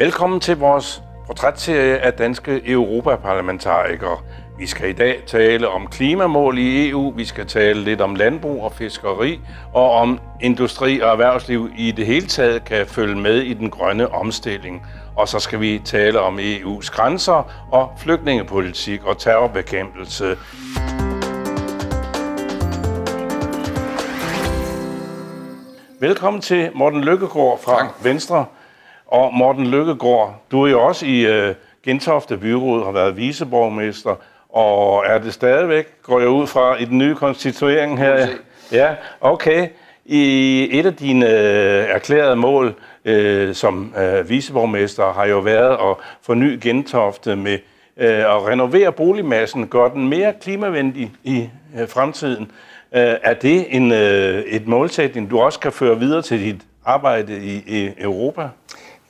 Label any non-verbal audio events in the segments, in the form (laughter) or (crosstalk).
Velkommen til vores portrætserie af danske europaparlamentarikere. Vi skal i dag tale om klimamål i EU, vi skal tale lidt om landbrug og fiskeri, og om industri og erhvervsliv i det hele taget kan følge med i den grønne omstilling. Og så skal vi tale om EU's grænser og flygtningepolitik og terrorbekæmpelse. Velkommen til Morten Lykkegaard fra tak. Venstre. Og Morten Lykkegaard, du er jo også i uh, Gentofte Byråd, har været viceborgmester, og er det stadigvæk, går jeg ud fra, i den nye konstituering her? Ja, okay. I et af dine uh, erklærede mål uh, som uh, viceborgmester har jo været at forny Gentofte med uh, at renovere boligmassen, gøre den mere klimavenlig i uh, fremtiden. Uh, er det en, uh, et målsætning, du også kan føre videre til dit arbejde i, i Europa?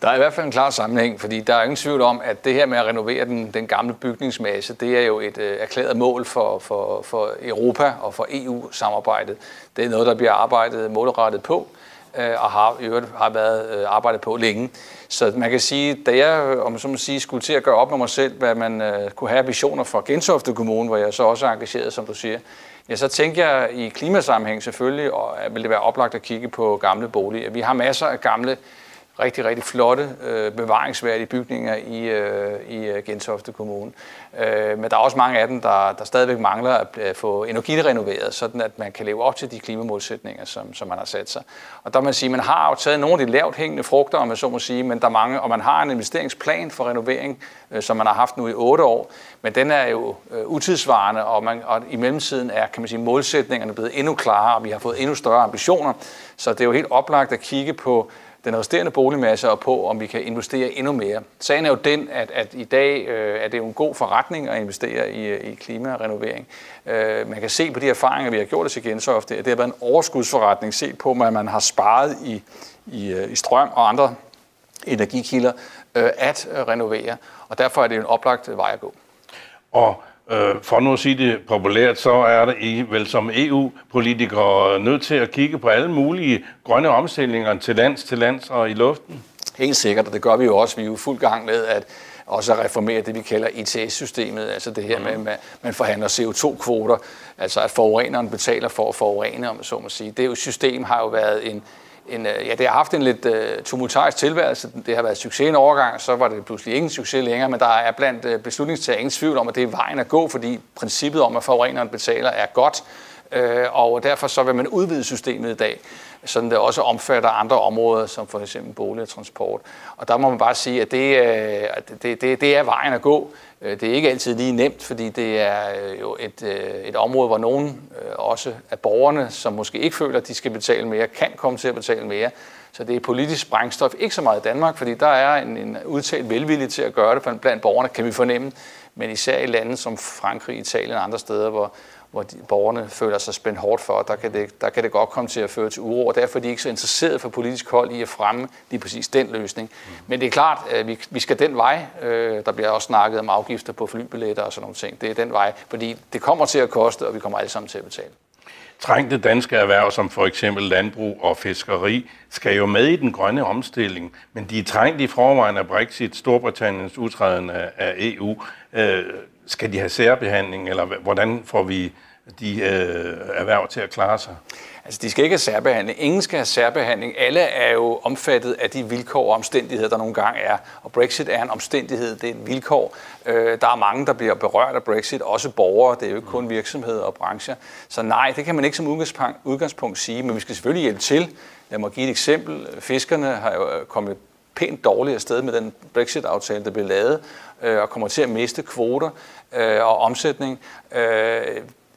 Der er i hvert fald en klar sammenhæng, fordi der er ingen tvivl om, at det her med at renovere den, den gamle bygningsmasse, det er jo et øh, erklæret mål for, for, for Europa og for EU-samarbejdet. Det er noget, der bliver arbejdet målrettet på, øh, og har, i øvrigt har været øh, arbejdet på længe. Så man kan sige, da jeg om så må sige, skulle til at gøre op med mig selv, hvad man øh, kunne have visioner for Gentofte Kommune, hvor jeg så også er engageret, som du siger, ja, så tænker jeg i klimasammenhæng selvfølgelig, og øh, vil det være oplagt at kigge på gamle boliger. Vi har masser af gamle rigtig, rigtig flotte øh, bevaringsværdige bygninger i, øh, i øh, Gentofte Kommune. Øh, men der er også mange af dem, der, der stadigvæk mangler at få energirenoveret, sådan at man kan leve op til de klimamålsætninger, som, som man har sat sig. Og der man sige, man har jo taget nogle af de lavt hængende frugter, om man så må sige, men der er mange, og man har en investeringsplan for renovering, øh, som man har haft nu i otte år, men den er jo øh, utidsvarende, og, man, og i mellemtiden er kan man sige, målsætningerne blevet endnu klarere, og vi har fået endnu større ambitioner. Så det er jo helt oplagt at kigge på den resterende boligmasse og på, om vi kan investere endnu mere. Sagen er jo den, at, at i dag øh, er det jo en god forretning at investere i, øh, i klimarenovering. Øh, man kan se på de erfaringer, vi har gjort os igen så Gentofte, at det har været en overskudsforretning set på, at man har sparet i, i, øh, i strøm og andre energikilder øh, at renovere. Og derfor er det en oplagt vej at gå. Og Øh, for nu at sige det populært, så er det I vel som EU-politikere nødt til at kigge på alle mulige grønne omstillinger til lands, til lands og i luften? Helt sikkert, og det gør vi jo også. Vi er jo fuld gang med at også at reformere det, vi kalder ITS-systemet, altså det her med, mhm. at man forhandler CO2-kvoter, altså at forureneren betaler for at forurene, om så må sige. Det jo, system har jo været en, en, øh, ja, det har haft en lidt uh, tumultarisk tilværelse. Det har været succes en overgang, så var det pludselig ingen succes længere, men der er blandt øh, uh, beslutningstagere ingen tvivl om, at det er vejen at gå, fordi princippet om, at forureneren betaler, er godt, uh, og derfor så vil man udvide systemet i dag, sådan det også omfatter andre områder, som for eksempel bolig og transport. Og der må man bare sige, at det, øh, det, det, det er vejen at gå. Øh, det er ikke altid lige nemt, fordi det er øh, jo et, et område, hvor nogen også af borgerne, som måske ikke føler, at de skal betale mere, kan komme til at betale mere. Så det er politisk sprængstof. Ikke så meget i Danmark, fordi der er en, en udtalt velvilje til at gøre det blandt borgerne, kan vi fornemme. Men især i lande som Frankrig, Italien og andre steder, hvor, hvor de, borgerne føler sig spændt hårdt for, der kan, det, der kan det godt komme til at føre til uro, og derfor er de ikke så interesserede for politisk hold i at fremme lige præcis den løsning. Mm. Men det er klart, at vi, vi skal den vej. Øh, der bliver også snakket om afgifter på flybilletter og sådan nogle ting. Det er den vej, fordi det kommer til at koste, og vi kommer alle sammen til at betale. Trængte danske erhverv, som for eksempel landbrug og fiskeri, skal jo med i den grønne omstilling, men de er trængt i forvejen af Brexit, Storbritanniens udtræden af EU. Skal de have særbehandling, eller hvordan får vi de øh, erhverv til at klare sig? Altså, de skal ikke have særbehandling. Ingen skal have særbehandling. Alle er jo omfattet af de vilkår og omstændigheder, der nogle gange er. Og Brexit er en omstændighed, det er et vilkår. Øh, der er mange, der bliver berørt af Brexit, også borgere. Det er jo ikke kun virksomheder og brancher. Så nej, det kan man ikke som udgangspunkt, udgangspunkt sige, men vi skal selvfølgelig hjælpe til. Lad mig give et eksempel. Fiskerne har jo øh, kommet pænt dårligt afsted med den Brexit-aftale, der blev lavet, øh, og kommer til at miste kvoter øh, og omsætning. Øh,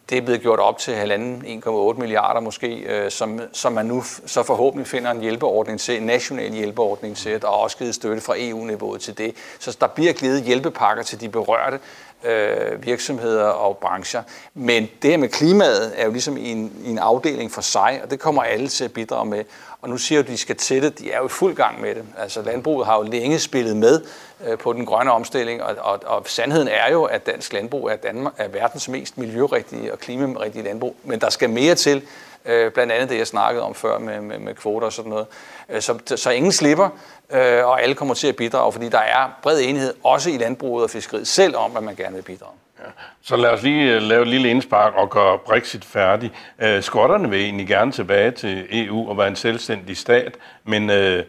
det er blevet gjort op til 1,5-1,8 milliarder måske, øh, som, som man nu så forhåbentlig finder en hjælpeordning til, en national hjælpeordning til. og også givet støtte fra EU-niveauet til det. Så der bliver givet hjælpepakker til de berørte øh, virksomheder og brancher. Men det her med klimaet er jo ligesom i en, i en afdeling for sig, og det kommer alle til at bidrage med. Og nu siger du, at de skal til det. De er jo i fuld gang med det. Altså landbruget har jo længe spillet med øh, på den grønne omstilling, og, og, og sandheden er jo, at dansk landbrug er, Danmark, er verdens mest miljørigtige og klimarigtige landbrug. Men der skal mere til, Øh, blandt andet det, jeg snakkede om før med, med, med kvoter og sådan noget. Øh, så, så ingen slipper, øh, og alle kommer til at bidrage, fordi der er bred enighed, også i landbruget og fiskeriet selv, om at man gerne vil bidrage. Ja. Så lad os lige øh, lave et lille indspark og gøre Brexit færdig. Øh, skotterne vil egentlig gerne tilbage til EU og være en selvstændig stat, men øh,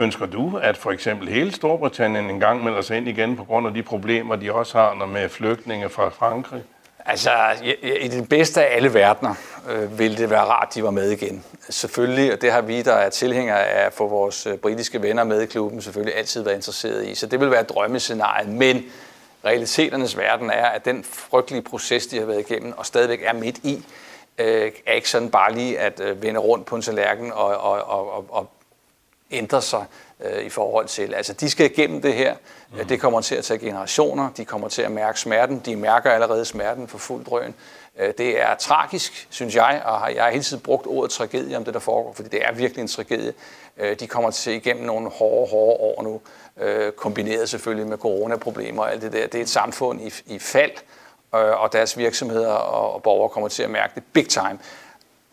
Ønsker du, at for eksempel hele Storbritannien engang melder sig ind igen på grund af de problemer, de også har med flygtninge fra Frankrig? Altså, i den bedste af alle verdener øh, ville det være rart, de var med igen. Selvfølgelig, og det har vi, der er tilhængere af for vores øh, britiske venner med i klubben, selvfølgelig altid været interesseret i. Så det vil være drømmescenariet, men realiteternes verden er, at den frygtelige proces, de har været igennem og stadigvæk er midt i, øh, er ikke sådan bare lige at øh, vende rundt på en tallerken og, og, og, og ændre sig øh, i forhold til. Altså, de skal igennem det her. Mm. Det kommer til at tage generationer. De kommer til at mærke smerten. De mærker allerede smerten for fuld drøn. Øh, det er tragisk, synes jeg, og jeg har hele tiden brugt ordet tragedie om det, der foregår, fordi det er virkelig en tragedie. Øh, de kommer til igennem nogle hårde, hårde år nu, øh, kombineret selvfølgelig med coronaproblemer og alt det der. Det er et samfund i, i fald, og deres virksomheder og borgere kommer til at mærke det big time.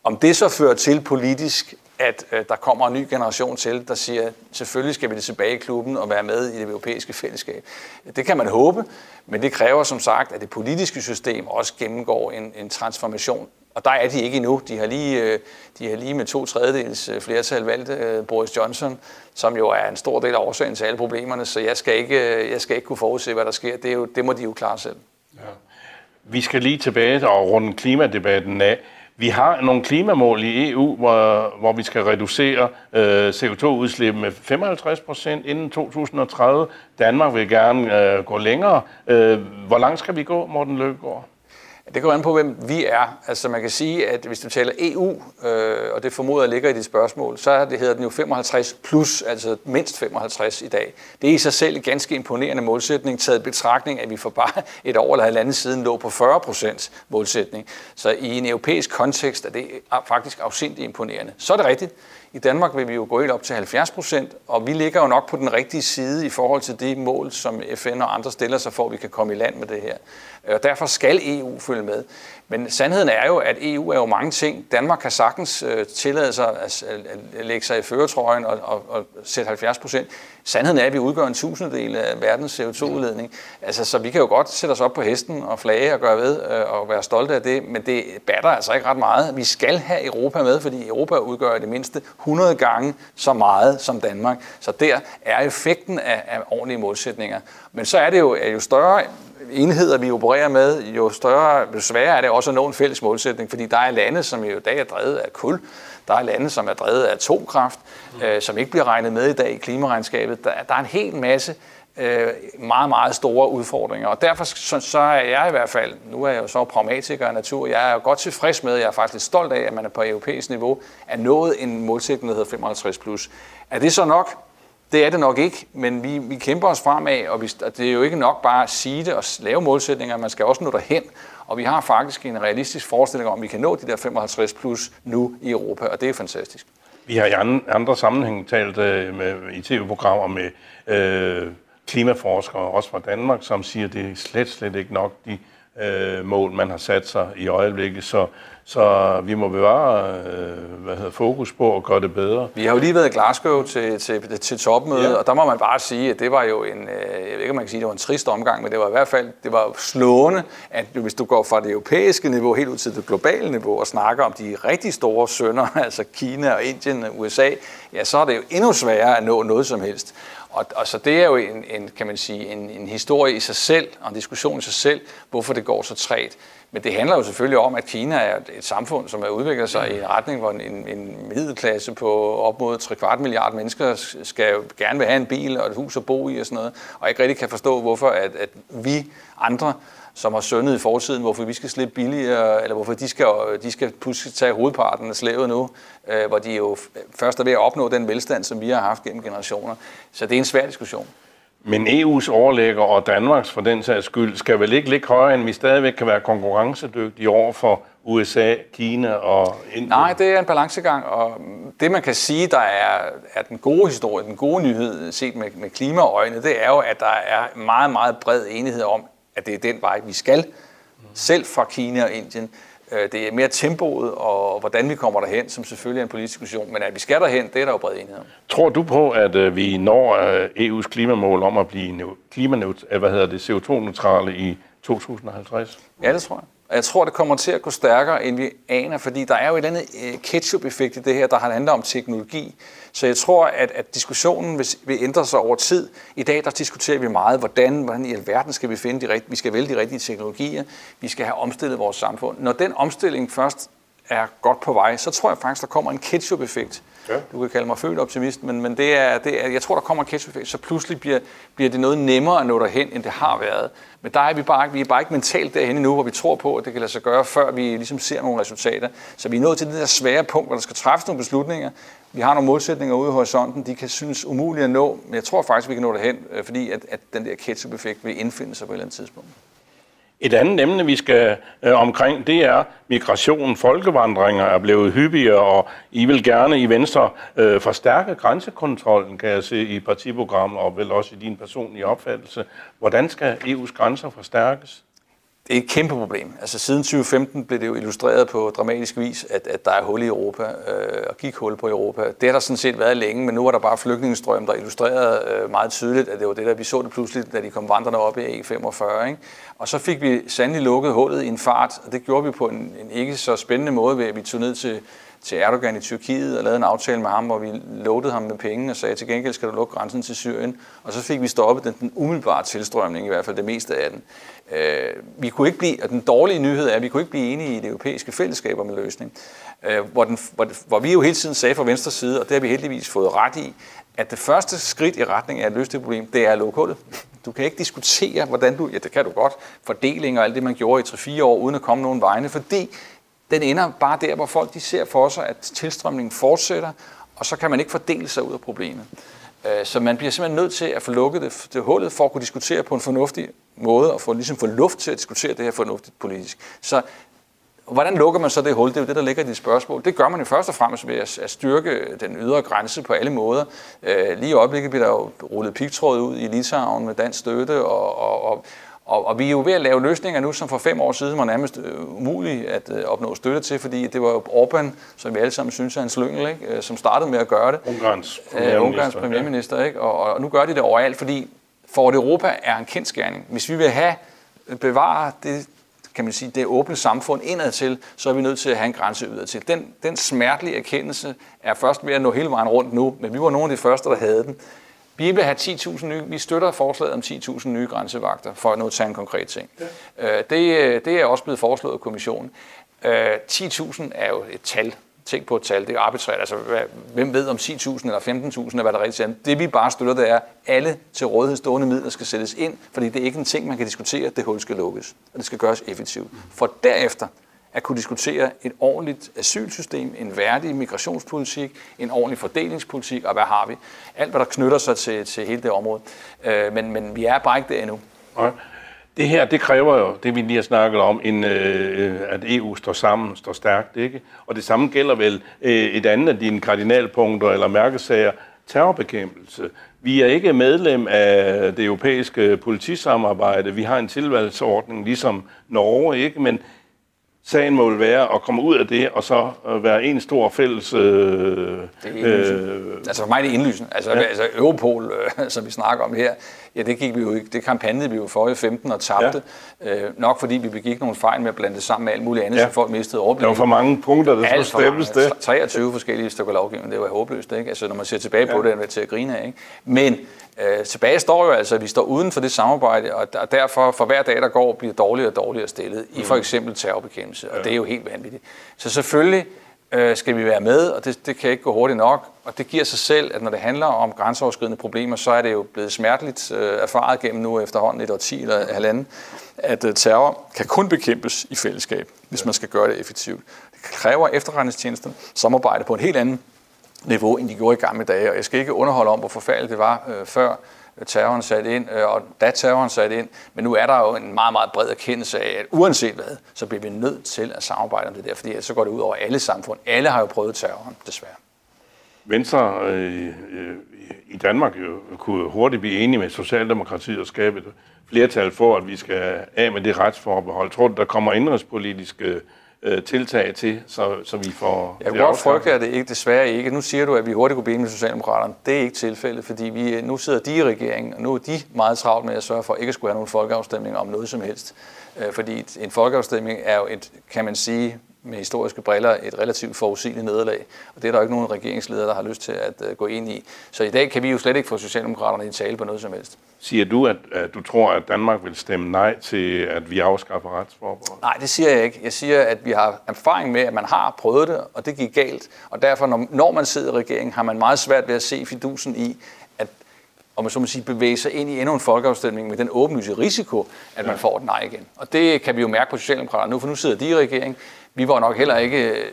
Om det så fører til politisk, at øh, der kommer en ny generation til, der siger, selvfølgelig skal vi det tilbage i klubben og være med i det europæiske fællesskab. Det kan man håbe, men det kræver som sagt, at det politiske system også gennemgår en, en transformation. Og der er de ikke endnu. De har lige, øh, de har lige med to tredjedels øh, flertal valgt øh, Boris Johnson, som jo er en stor del af årsagen til alle problemerne, så jeg skal ikke, øh, jeg skal ikke kunne forudse, hvad der sker. Det, er jo, det må de jo klare selv. Ja. Vi skal lige tilbage og runde klimadebatten af. Vi har nogle klimamål i EU, hvor, hvor vi skal reducere øh, CO2-udslip med 55 procent inden 2030. Danmark vil gerne øh, gå længere. Øh, hvor langt skal vi gå, Morten Løbgaard? Det går an på, hvem vi er. Altså man kan sige, at hvis du taler EU, øh, og det formoder ligger i dit spørgsmål, så er det, hedder den jo 55 plus, altså mindst 55 i dag. Det er i sig selv en ganske imponerende målsætning, taget betragtning, at vi for bare et år eller halvandet siden lå på 40 procents målsætning. Så i en europæisk kontekst er det faktisk afsindigt imponerende. Så er det rigtigt. I Danmark vil vi jo gå helt op til 70 procent, og vi ligger jo nok på den rigtige side i forhold til det mål, som FN og andre stiller sig for, at vi kan komme i land med det her. Øh, og derfor skal EU følge med. Men sandheden er jo, at EU er jo mange ting. Danmark kan sagtens øh, tillade sig at, at lægge sig i føretrøjen og, og, og sætte 70 procent. Sandheden er, at vi udgør en tusinddel af verdens CO2-udledning. Altså, så vi kan jo godt sætte os op på hesten og flage og gøre ved øh, og være stolte af det, men det batter altså ikke ret meget. Vi skal have Europa med, fordi Europa udgør det mindste 100 gange så meget som Danmark. Så der er effekten af, af ordentlige målsætninger. Men så er det jo, jo større enheder, vi opererer med, jo større, jo sværere er det også at nå en fælles målsætning, fordi der er lande, som jo i dag er drevet af kul, der er lande, som er drevet af atomkraft, mm. øh, som ikke bliver regnet med i dag i klimaregnskabet. Der, der er en hel masse øh, meget, meget store udfordringer. Og derfor så, så er jeg i hvert fald, nu er jeg jo så pragmatiker af natur, jeg er jo godt tilfreds med, jeg er faktisk stolt af, at man er på europæisk niveau, er nået en målsætning, der hedder 55 plus. Er det så nok? Det er det nok ikke, men vi, vi kæmper os fremad, og, vi, og det er jo ikke nok bare at sige det og lave målsætninger, man skal også nå derhen. Og vi har faktisk en realistisk forestilling om, at vi kan nå de der 55 plus nu i Europa, og det er fantastisk. Vi har i andre sammenhæng talt øh, med, i tv-programmer med øh, klimaforskere, også fra Danmark, som siger, at det er slet, slet ikke nok de øh, mål, man har sat sig i øjeblikket. Så, så vi må bevare øh, hvad hedder, fokus på at gøre det bedre. Vi har jo lige været i Glasgow til, til, til topmøde, ja. og der må man bare sige, at det var jo en, øh, jeg ved ikke, om man kan sige, det var en trist omgang, men det var i hvert fald det var slående, at hvis du går fra det europæiske niveau helt ud til det globale niveau og snakker om de rigtig store sønder, (laughs) altså Kina og Indien og USA, ja, så er det jo endnu sværere at nå noget som helst. Og, og så det er jo en, en kan man sige, en, en historie i sig selv, og en diskussion i sig selv, hvorfor det går så træt. Men det handler jo selvfølgelig om, at Kina er et samfund, som er udviklet sig i en retning, hvor en, en middelklasse på op mod 3 kvart milliard mennesker skal jo gerne vil have en bil og et hus at bo i og sådan noget, og ikke rigtig kan forstå, hvorfor at, at vi andre som har sønnet i fortiden, hvorfor vi skal slippe billigere, eller hvorfor de skal, de skal tage hovedparten af slævet nu, øh, hvor de jo først er ved at opnå den velstand, som vi har haft gennem generationer. Så det er en svær diskussion. Men EU's overlægger og Danmarks for den sags skyld skal vel ikke ligge højere, end vi stadigvæk kan være konkurrencedygtige over for USA, Kina og Indien? Nej, det er en balancegang, og det man kan sige, der er, er den gode historie, den gode nyhed set med, med klimaøjne, det er jo, at der er meget, meget bred enighed om, at det er den vej, vi skal, selv fra Kina og Indien. Øh, det er mere tempoet og hvordan vi kommer derhen, som selvfølgelig er en politisk diskussion. Men at vi skal derhen, det er der jo bred enighed om. Tror du på, at øh, vi når øh, EU's klimamål om at blive klimaneut, hvad hedder det, CO2-neutrale i 2050? Ja, det tror jeg. Og jeg tror, det kommer til at gå stærkere, end vi aner, fordi der er jo et eller andet ketchup-effekt i det her, der handler om teknologi. Så jeg tror, at, at diskussionen vil, vil ændre sig over tid. I dag der diskuterer vi meget, hvordan, hvordan i alverden skal vi finde de rigtige, vi skal vælge de rigtige teknologier, vi skal have omstillet vores samfund. Når den omstilling først er godt på vej, så tror jeg faktisk, der kommer en ketchup-effekt. Ja. Du kan kalde mig født optimist, men, men det er, det er, jeg tror, der kommer en ketchup-effekt, så pludselig bliver, bliver det noget nemmere at nå derhen, end det har været. Men der er vi bare, vi er bare ikke mentalt derhen endnu, hvor vi tror på, at det kan lade sig gøre, før vi ligesom ser nogle resultater. Så vi er nået til det der svære punkt, hvor der skal træffes nogle beslutninger. Vi har nogle målsætninger ude i horisonten, de kan synes umulige at nå, men jeg tror faktisk, vi kan nå derhen, øh, fordi at, at den der ketchup-effekt vil indfinde sig på et eller andet tidspunkt. Et andet emne, vi skal øh, omkring, det er migration. Folkevandringer er blevet hyppigere, og I vil gerne i Venstre øh, forstærke grænsekontrollen, kan jeg se i partiprogrammet, og vel også i din personlige opfattelse. Hvordan skal EU's grænser forstærkes? Det er et kæmpe problem. Altså siden 2015 blev det jo illustreret på dramatisk vis, at, at der er hul i Europa, øh, og gik hul på Europa. Det har der sådan set været længe, men nu var der bare flygtningestrøm, der illustrerede øh, meget tydeligt, at det var det, der vi så det pludselig, da de kom vandrende op i E45. Ikke? Og så fik vi sandelig lukket hullet i en fart, og det gjorde vi på en, en ikke så spændende måde ved, at vi tog ned til til Erdogan i Tyrkiet og lavede en aftale med ham, hvor vi lovede ham med penge og sagde, til gengæld skal du lukke grænsen til Syrien. Og så fik vi stoppet den, den umiddelbare tilstrømning, i hvert fald det meste af den. Øh, vi kunne ikke blive, og den dårlige nyhed er, at vi kunne ikke blive enige i det europæiske fællesskab om en løsning. Øh, hvor, den, hvor, hvor vi jo hele tiden sagde fra venstre side, og det har vi heldigvis fået ret i, at det første skridt i retning af at løse det problem, det er at lukke hullet. Du kan ikke diskutere, hvordan du, ja det kan du godt, fordeling og alt det, man gjorde i 3-4 år, uden at komme nogen vegne, fordi den ender bare der, hvor folk de ser for sig, at tilstrømningen fortsætter, og så kan man ikke fordele sig ud af problemet. Øh, så man bliver simpelthen nødt til at få lukket det, det hullet for at kunne diskutere på en fornuftig måde, og få, ligesom få luft til at diskutere det her fornuftigt politisk. Så hvordan lukker man så det hul? Det er jo det, der ligger i de spørgsmål. Det gør man jo først og fremmest ved at, styrke den ydre grænse på alle måder. Øh, lige i øjeblikket bliver der jo rullet pigtråd ud i Litauen med dansk støtte, og, og, og og, og vi er jo ved at lave løsninger nu, som for fem år siden var nærmest øh, umuligt at øh, opnå støtte til, fordi det var Orbán, som vi alle sammen synes er en slyngel, ikke? Som startede med at gøre det. Ungarns premierminister. Ungarns premierminister, ikke? Og, og nu gør de det overalt, fordi for Europa er en kendskærning. Hvis vi vil have bevare det, kan man sige, det åbne samfund indad til, så er vi nødt til at have en grænse udad til. Den, den smertelige erkendelse er først ved at nå hele vejen rundt nu, men vi var nogle af de første, der havde den. Vi vil have 10.000 nye, vi støtter forslaget om 10.000 nye grænsevagter, for at nu tage en konkret ting. Ja. Øh, det, det er også blevet foreslået af kommissionen. 10.000 øh, er jo et tal. Tænk på et tal, det er arbitrært. Altså, hvem ved om 10.000 eller 15.000 er, hvad der rigtig er. Det vi bare støtter, det er, at alle til rådighed stående midler skal sættes ind, fordi det er ikke en ting, man kan diskutere, det hul skal lukkes, og det skal gøres effektivt. For derefter at kunne diskutere et ordentligt asylsystem, en værdig migrationspolitik, en ordentlig fordelingspolitik, og hvad har vi? Alt, hvad der knytter sig til, til hele det område. Øh, men, men vi er bare ikke der endnu. Okay. Det her, det kræver jo, det vi lige har snakket om, en, øh, at EU står sammen, står stærkt, ikke? Og det samme gælder vel øh, et andet af dine kardinalpunkter eller mærkesager, terrorbekæmpelse. Vi er ikke medlem af det europæiske politisamarbejde. Vi har en tilvalgsordning, ligesom Norge, ikke? Men sagen må vel være at komme ud af det, og så øh, være en stor fælles... Øh, det er øh, altså for mig er det indlysende. Altså, ja. altså Europol, øh, (laughs) som vi snakker om her, ja, det gik vi jo ikke. Det kampagnede vi jo for i 15 og tabte. Ja. Øh, nok fordi vi begik nogle fejl med at blande det sammen med alt muligt andet, ja. så folk mistede overblik. Der var for mange punkter, der skulle stemmes det. 23 forskellige stykker lovgivning, det var håbløst, ikke? Altså, når man ser tilbage ja. på det, er det til at grine af, ikke? Men Øh, tilbage står jo altså, at vi står uden for det samarbejde, og derfor for hver dag, der går, bliver dårligere og dårligere stillet i for mm. eksempel terrorbekæmpelse, og ja. det er jo helt vanvittigt. Så selvfølgelig øh, skal vi være med, og det, det kan ikke gå hurtigt nok, og det giver sig selv, at når det handler om grænseoverskridende problemer, så er det jo blevet smerteligt øh, erfaret gennem nu efterhånden et årti eller halvanden, at øh, terror kan kun bekæmpes i fællesskab, hvis man skal gøre det effektivt. Det kræver efterretningstjenester samarbejde på en helt anden niveau, end de gjorde i gamle dage. Og jeg skal ikke underholde om, hvor forfærdeligt det var øh, før terroren satte ind, øh, og da terroren satte ind. Men nu er der jo en meget, meget bred erkendelse af, at uanset hvad, så bliver vi nødt til at samarbejde om det der, fordi så går det ud over alle samfund. Alle har jo prøvet terroren, desværre. Venstre øh, øh, i Danmark jo, kunne hurtigt blive enige med Socialdemokratiet og skabe et flertal for, at vi skal af med det retsforbehold. Tror du, der kommer indrigspolitiske øh, øh, tiltag til, så, så vi får... Jeg kan godt frygte, at det ikke, desværre ikke. Nu siger du, at vi hurtigt kunne blive med Socialdemokraterne. Det er ikke tilfældet, fordi vi, nu sidder de i regeringen, og nu er de meget travlt med at sørge for, at ikke at skulle have nogen folkeafstemning om noget som helst. Øh, fordi en folkeafstemning er jo et, kan man sige, med historiske briller et relativt forudsigeligt nederlag. Og det er der ikke nogen regeringsleder, der har lyst til at uh, gå ind i. Så i dag kan vi jo slet ikke få Socialdemokraterne i tale på noget som helst. Siger du, at, at du tror, at Danmark vil stemme nej til, at vi afskaffer retsforbehold? Nej, det siger jeg ikke. Jeg siger, at vi har erfaring med, at man har prøvet det, og det gik galt. Og derfor, når, når man sidder i regeringen, har man meget svært ved at se fidusen i, om man så må sige, bevæge sig ind i endnu en folkeafstemning med den åbenlyse risiko, at man får et nej igen. Og det kan vi jo mærke på Socialdemokraterne nu, for nu sidder de i regering. Vi var nok heller ikke øh,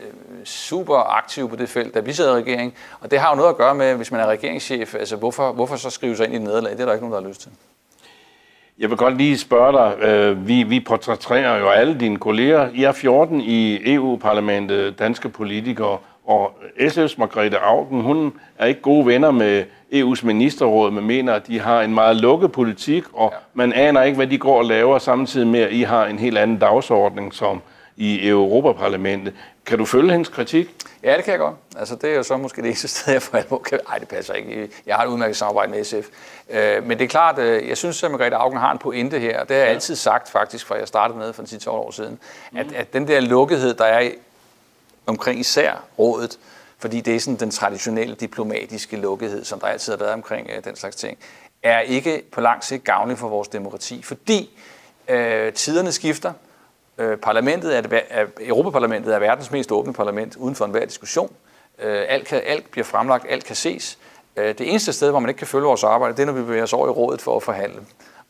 super aktive på det felt, da vi sad i regering. Og det har jo noget at gøre med, hvis man er regeringschef, altså hvorfor, hvorfor så skrive sig ind i et nederlag? Det er der ikke nogen, der har lyst til. Jeg vil godt lige spørge dig, øh, vi, vi portrætterer jo alle dine kolleger. I er 14 i EU-parlamentet, danske politikere, og SF's Margrethe Augen, hun er ikke gode venner med EU's ministerråd, men mener, at de har en meget lukket politik, og ja. man aner ikke, hvad de går og laver, samtidig med, at I har en helt anden dagsordning som i Europaparlamentet. Kan du følge hendes kritik? Ja, det kan jeg godt. Altså, det er jo så måske det eneste (laughs) sted, jeg for alvor kan... Ej, det passer ikke. Jeg har et udmærket samarbejde med SF. Øh, men det er klart, øh, jeg synes, at Margrethe Augen har en pointe her, og det har jeg altid sagt faktisk, fra jeg startede med for 10-12 år siden, at, mm. at den der lukkethed, der er omkring især rådet, fordi det er sådan den traditionelle diplomatiske lukkethed, som der altid har været omkring øh, den slags ting, er ikke på lang sigt gavnlig for vores demokrati, fordi øh, tiderne skifter. Øh, parlamentet er, er, Europaparlamentet er verdens mest åbne parlament uden for enhver diskussion. Øh, alt, kan, alt bliver fremlagt, alt kan ses. Øh, det eneste sted, hvor man ikke kan følge vores arbejde, det er, når vi bevæger os over i rådet for at forhandle.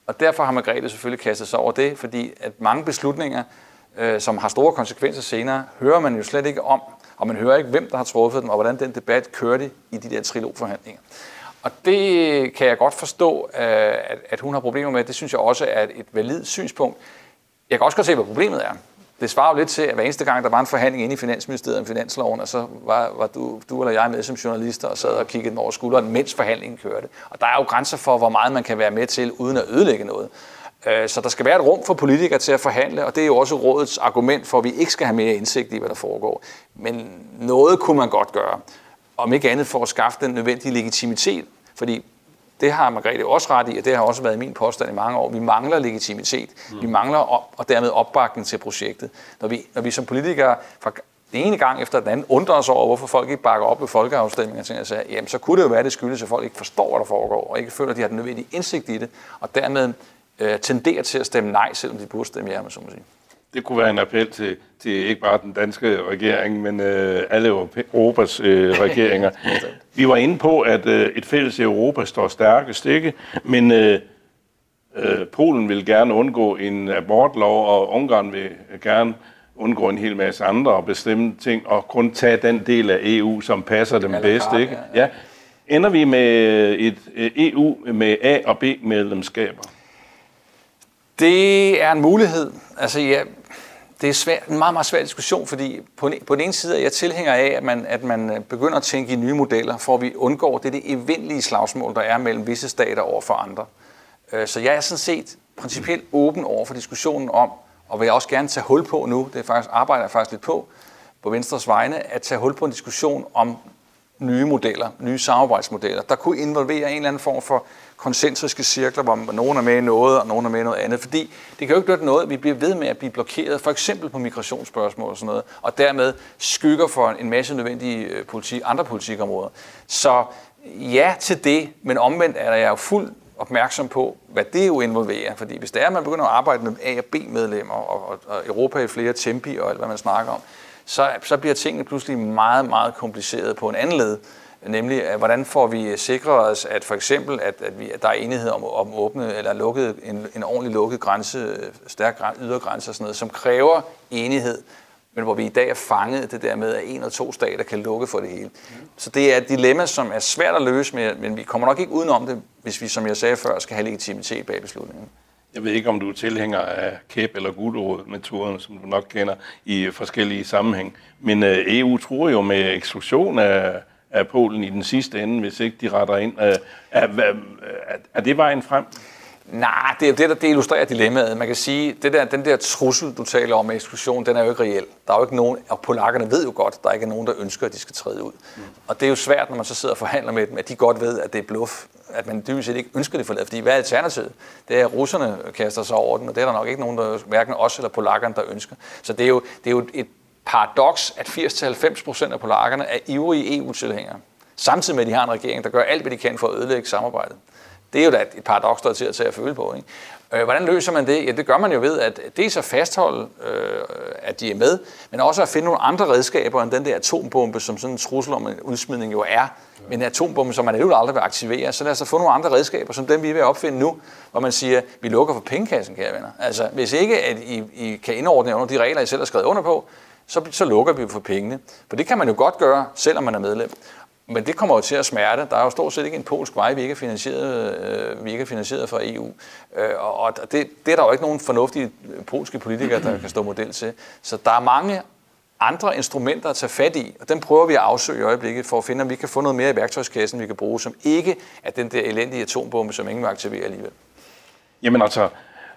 Og derfor har Margrethe selvfølgelig kastet sig over det, fordi at mange beslutninger, øh, som har store konsekvenser senere, hører man jo slet ikke om og man hører ikke, hvem der har truffet dem, og hvordan den debat kørte i de der trilogforhandlinger. Og det kan jeg godt forstå, øh, at hun har problemer med. Det synes jeg også er et validt synspunkt. Jeg kan også godt se, hvad problemet er. Det svarer jo lidt til, at hver eneste gang, der var en forhandling inde i Finansministeriet om finansloven, og så var, var du, du eller jeg med som journalister og sad og kiggede den over skulderen, mens forhandlingen kørte. Og der er jo grænser for, hvor meget man kan være med til, uden at ødelægge noget. Øh, så der skal være et rum for politikere til at forhandle, og det er jo også rådets argument for, at vi ikke skal have mere indsigt i, hvad der foregår. Men noget kunne man godt gøre, om ikke andet for at skaffe den nødvendige legitimitet. Fordi det har Margrethe også ret i, og det har også været min påstand i mange år. Vi mangler legitimitet. Mm. Vi mangler op, og dermed opbakning til projektet. Når vi, når vi som politikere fra den ene gang efter den anden undrer os over, hvorfor folk ikke bakker op ved folkeafstemninger, så jeg sagde, jamen så kunne det jo være, det skyldes, at folk ikke forstår, hvad der foregår, og ikke føler, at de har den nødvendige indsigt i det, og dermed øh, tenderer til at stemme nej, selvom de burde stemme ja, med så må sige. Det kunne være en appel til, til ikke bare den danske regering, men øh, alle Europas øh, (laughs) regeringer. Vi var inde på, at øh, et fælles Europa står stærke stikke, men øh, øh, Polen vil gerne undgå en abortlov, og Ungarn vil gerne undgå en hel masse andre og bestemme ting, og kun tage den del af EU, som passer dem bedst. Ikke? Ja. Ender vi med et EU med A- og B-medlemskaber? Det er en mulighed. Altså, ja, det er svært, en meget, meget svær diskussion, fordi på, på den ene side er jeg tilhænger af, at man, at man øh, begynder at tænke i nye modeller, for at vi undgår det, det evindelige slagsmål, der er mellem visse stater over for andre. Øh, så jeg er sådan set principielt åben over for diskussionen om, og vil jeg også gerne tage hul på nu, det er faktisk, arbejder jeg faktisk lidt på, på Venstres vegne, at tage hul på en diskussion om nye modeller, nye samarbejdsmodeller, der kunne involvere en eller anden form for koncentriske cirkler, hvor nogen er med i noget, og nogen er med i noget andet. Fordi det kan jo ikke nytte noget, at vi bliver ved med at blive blokeret, for eksempel på migrationsspørgsmål og sådan noget, og dermed skygger for en masse nødvendige øh, politi, politik, andre politikområder. Så ja til det, men omvendt er jeg jo fuld opmærksom på, hvad det jo involverer. Fordi hvis det er, at man begynder at arbejde med A- og B-medlemmer, og, og, og Europa i flere tempi og alt, hvad man snakker om, så, så bliver tingene pludselig meget, meget komplicerede på en anden led. Nemlig, hvordan får vi øh, sikret os, at for eksempel, at, at, vi, at der er enighed om, om åbne eller lukket, en, en ordentlig lukket grænse, øh, stærk ydergrænse og sådan noget, som kræver enighed, men hvor vi i dag er fanget det der med, at en eller to stater kan lukke for det hele. Mm. Så det er et dilemma, som er svært at løse, men vi kommer nok ikke udenom det, hvis vi, som jeg sagde før, skal have legitimitet bag beslutningen. Jeg ved ikke, om du er tilhænger af kæp- eller gulerod-metoden, som du nok kender i forskellige sammenhæng. Men øh, EU tror jo med eksklusion af, af Polen i den sidste ende, hvis ikke de retter ind. Øh, er, er, øh, er det vejen frem? Nej, det er det, der det illustrerer dilemmaet. Man kan sige, det der, den der trussel, du taler om med eksklusion, den er jo ikke reel. Der er jo ikke nogen, og polakkerne ved jo godt, at der ikke er nogen, der ønsker, at de skal træde ud. Mm. Og det er jo svært, når man så sidder og forhandler med dem, at de godt ved, at det er bluff. At man dybest set ikke ønsker det forladet. Fordi hvad er alternativet? Det er, at russerne kaster sig over den, og det er der nok ikke nogen, der, hverken os eller polakkerne, der ønsker. Så det er jo, det er jo et paradoks, at 80-90% af polakkerne er ivrige EU-tilhængere. Samtidig med, at de har en regering, der gør alt, hvad de kan for at ødelægge samarbejdet. Det er jo da et paradoks, der er til at tage at føle på. Ikke? Øh, hvordan løser man det? Ja, det gør man jo ved, at dels at fastholde, øh, at de er med, men også at finde nogle andre redskaber end den der atombombe, som sådan en trussel om en udsmidning jo er. Men en atombombe, som man alligevel aldrig vil aktivere. Så lad os få nogle andre redskaber, som dem vi er ved at opfinde nu, hvor man siger, vi lukker for pengekassen, kære venner. Altså, hvis ikke at I, I kan indordne under de regler, I selv har skrevet under på, så, så lukker vi for pengene. For det kan man jo godt gøre, selvom man er medlem. Men det kommer jo til at smerte. Der er jo stort set ikke en polsk vej, vi ikke er finansieret, øh, vi ikke er finansieret fra EU. Øh, og det, det er der jo ikke nogen fornuftige polske politikere, der kan stå model til. Så der er mange andre instrumenter at tage fat i, og dem prøver vi at afsøge i øjeblikket, for at finde, om vi kan få noget mere i værktøjskassen, vi kan bruge, som ikke er den der elendige atombombe, som ingen vil aktivere alligevel. Jamen altså,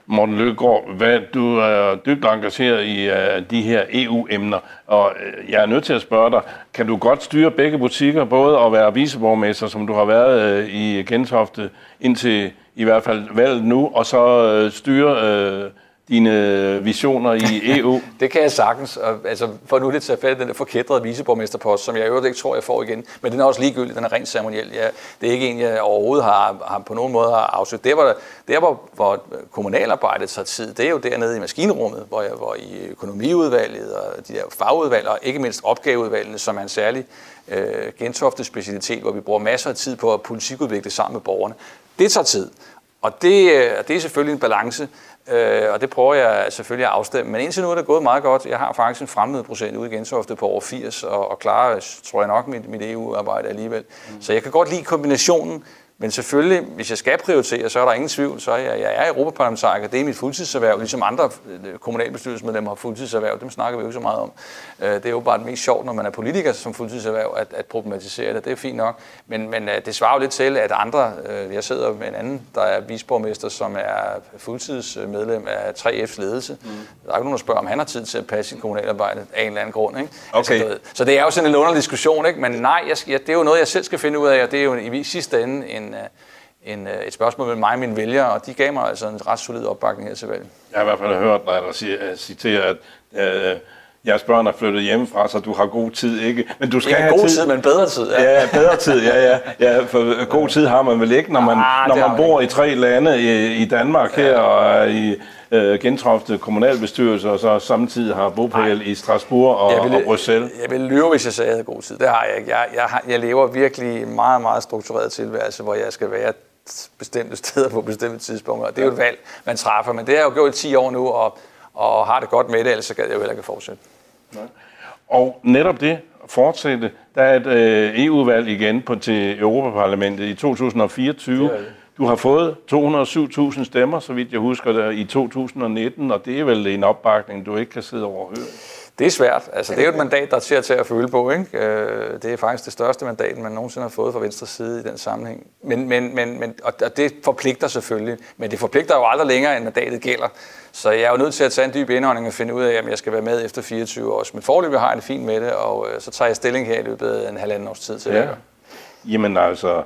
Morten Løkkegaard, hvad, du er dybt engageret i uh, de her EU-emner, og uh, jeg er nødt til at spørge dig, kan du godt styre begge butikker, både at være viceborgmester, som du har været uh, i Gentofte, indtil i hvert fald valget nu, og så uh, styre uh, dine visioner i (laughs) EU? det kan jeg sagtens. Og, altså, for nu lidt til at fat den der forkædrede viceborgmesterpost, som jeg jo ikke tror, jeg får igen. Men den er også ligegyldig, den er rent ceremoniel. Ja, det er ikke en, jeg overhovedet har, har på nogen måde har afsøgt. Det var der, hvor, hvor kommunalarbejdet tager tid, det er jo dernede i maskinrummet, hvor, jeg, hvor i økonomiudvalget og de der fagudvalg, og ikke mindst opgaveudvalgene, som er en særlig øh, gentofte specialitet, hvor vi bruger masser af tid på at politikudvikle sammen med borgerne. Det tager tid. Og det, øh, det er selvfølgelig en balance, Øh, og det prøver jeg selvfølgelig at afstemme. Men indtil nu er det gået meget godt. Jeg har faktisk en fremmødeprocent ude i Gentofte på over 80, og, og klarer, tror jeg nok, mit, mit EU-arbejde alligevel. Mm. Så jeg kan godt lide kombinationen men selvfølgelig, hvis jeg skal prioritere, så er der ingen tvivl, så er jeg, jeg er europaparlamentariker. Det er mit fuldtidserhverv, ligesom andre øh, kommunalbestyrelsesmedlemmer har fuldtidserhverv. Dem snakker vi jo ikke så meget om. Øh, det er jo bare det mest sjovt, når man er politiker som fuldtidserhverv, at, at problematisere det. Det er fint nok. Men, men øh, det svarer jo lidt til, at andre, jeg sidder med en anden, der er visborgmester, som er fuldtidsmedlem af 3F's ledelse. Mm. Der er ikke nogen, der spørger, om han har tid til at passe sit kommunalarbejde af en eller anden grund. Ikke? Okay. Altså, så det er jo sådan en underlig diskussion, ikke? men nej, jeg, det er jo noget, jeg selv skal finde ud af, og det er jo i sidste ende en en, en, et spørgsmål mellem mig og mine vælgere, og de gav mig altså en ret solid opbakning her til valget. Jeg har i hvert fald hørt dig der siger, citere, at øh, jeres børn er flyttet hjemmefra, så du har god tid, ikke? Men du skal ikke have god tid, tid, men bedre tid. Ja. ja, bedre tid, ja, ja. ja for god tid har man vel ikke, når man, ah, når man bor i tre lande i, i Danmark ja. her, og i øh, Gentofte kommunalbestyrelse, og så samtidig har bopæl i Strasbourg og, ville, og Bruxelles. Jeg vil lyve, hvis jeg sagde, at jeg havde god tid. Det har jeg ikke. Jeg, jeg, har, jeg lever virkelig meget, meget struktureret tilværelse, hvor jeg skal være bestemte steder på bestemte tidspunkter. Det er jo et valg, man træffer, men det har jeg jo gjort i 10 år nu, og, og har det godt med det, ellers kan jeg jo heller ikke fortsætte. Nej. Og netop det, fortsætte, der er et øh, EU-valg igen på, til Europaparlamentet i 2024. Det du har fået 207.000 stemmer, så vidt jeg husker det, i 2019, og det er vel en opbakning, du ikke kan sidde overhøre. Det er svært. Altså, det er jo et mandat, der er til at føle på. Ikke? Øh, det er faktisk det største mandat, man nogensinde har fået fra venstre side i den sammenhæng. Men, men, men, men, og det forpligter selvfølgelig. Men det forpligter jo aldrig længere, end mandatet gælder. Så jeg er jo nødt til at tage en dyb indånding og finde ud af, om jeg skal være med efter 24 år. Men forløbet har jeg det fint med det, og øh, så tager jeg stilling her i løbet af en halvanden års tid til ja. det. Jamen altså,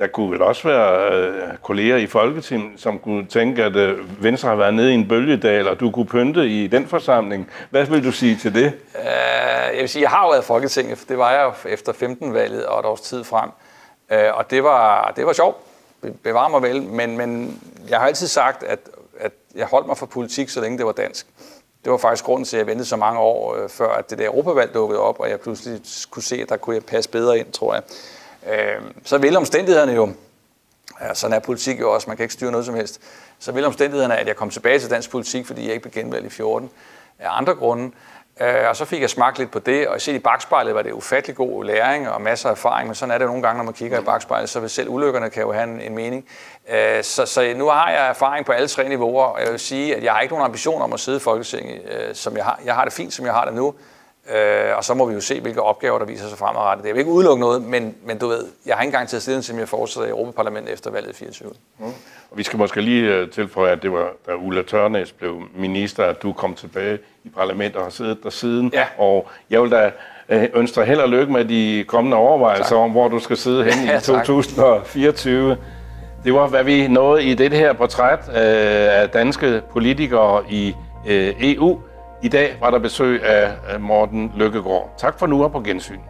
der kunne vel også være øh, kolleger i Folketinget, som kunne tænke, at øh, Venstre har været nede i en bølgedal, og du kunne pynte i den forsamling. Hvad vil du sige til det? Uh, jeg vil sige, jeg har jo været i Folketinget, for det var jeg jo efter 15-valget og et års tid frem. Uh, og det var, det var sjovt. Bevar mig vel. Men, men jeg har altid sagt, at, at jeg holdt mig for politik, så længe det var dansk. Det var faktisk grunden til, at jeg ventede så mange år, øh, før at det der Europavalg dukkede op, og jeg pludselig kunne se, at der kunne jeg passe bedre ind, tror jeg. Øh, så vil omstændighederne jo, ja, sådan er politik jo også, man kan ikke styre noget som helst, så vil omstændighederne, at jeg kom tilbage til dansk politik, fordi jeg ikke blev genvalgt i 14, af andre grunde. Øh, og så fik jeg smagt lidt på det, og set i bagspejlet var det ufattelig god læring og masser af erfaring, men sådan er det nogle gange, når man kigger i bagspejlet, så vil selv ulykkerne kan jo have en, en mening. Øh, så, så nu har jeg erfaring på alle tre niveauer, og jeg vil sige, at jeg har ikke nogen ambition om at sidde i Folketinget, øh, som jeg har. Jeg har det fint, som jeg har det nu. Øh, og så må vi jo se, hvilke opgaver, der viser sig fremadrettet. Det vil ikke udelukke noget, men, men du ved, jeg har ikke engang til til, at jeg fortsætter i Europaparlamentet efter valget 24. Mm. Og vi skal måske lige øh, tilføje, at det var, da Ulla Tørnes blev minister, at du kom tilbage i parlamentet og har siddet der siden. Ja. Og jeg vil da øh, ønske dig held og lykke med de kommende overvejelser tak. om, hvor du skal sidde hen (laughs) Ja, i tak. 2024. Det var, hvad vi nåede i det her portræt øh, af danske politikere i EU. I dag var der besøg af Morten Lykkegaard. Tak for nu og på gensyn.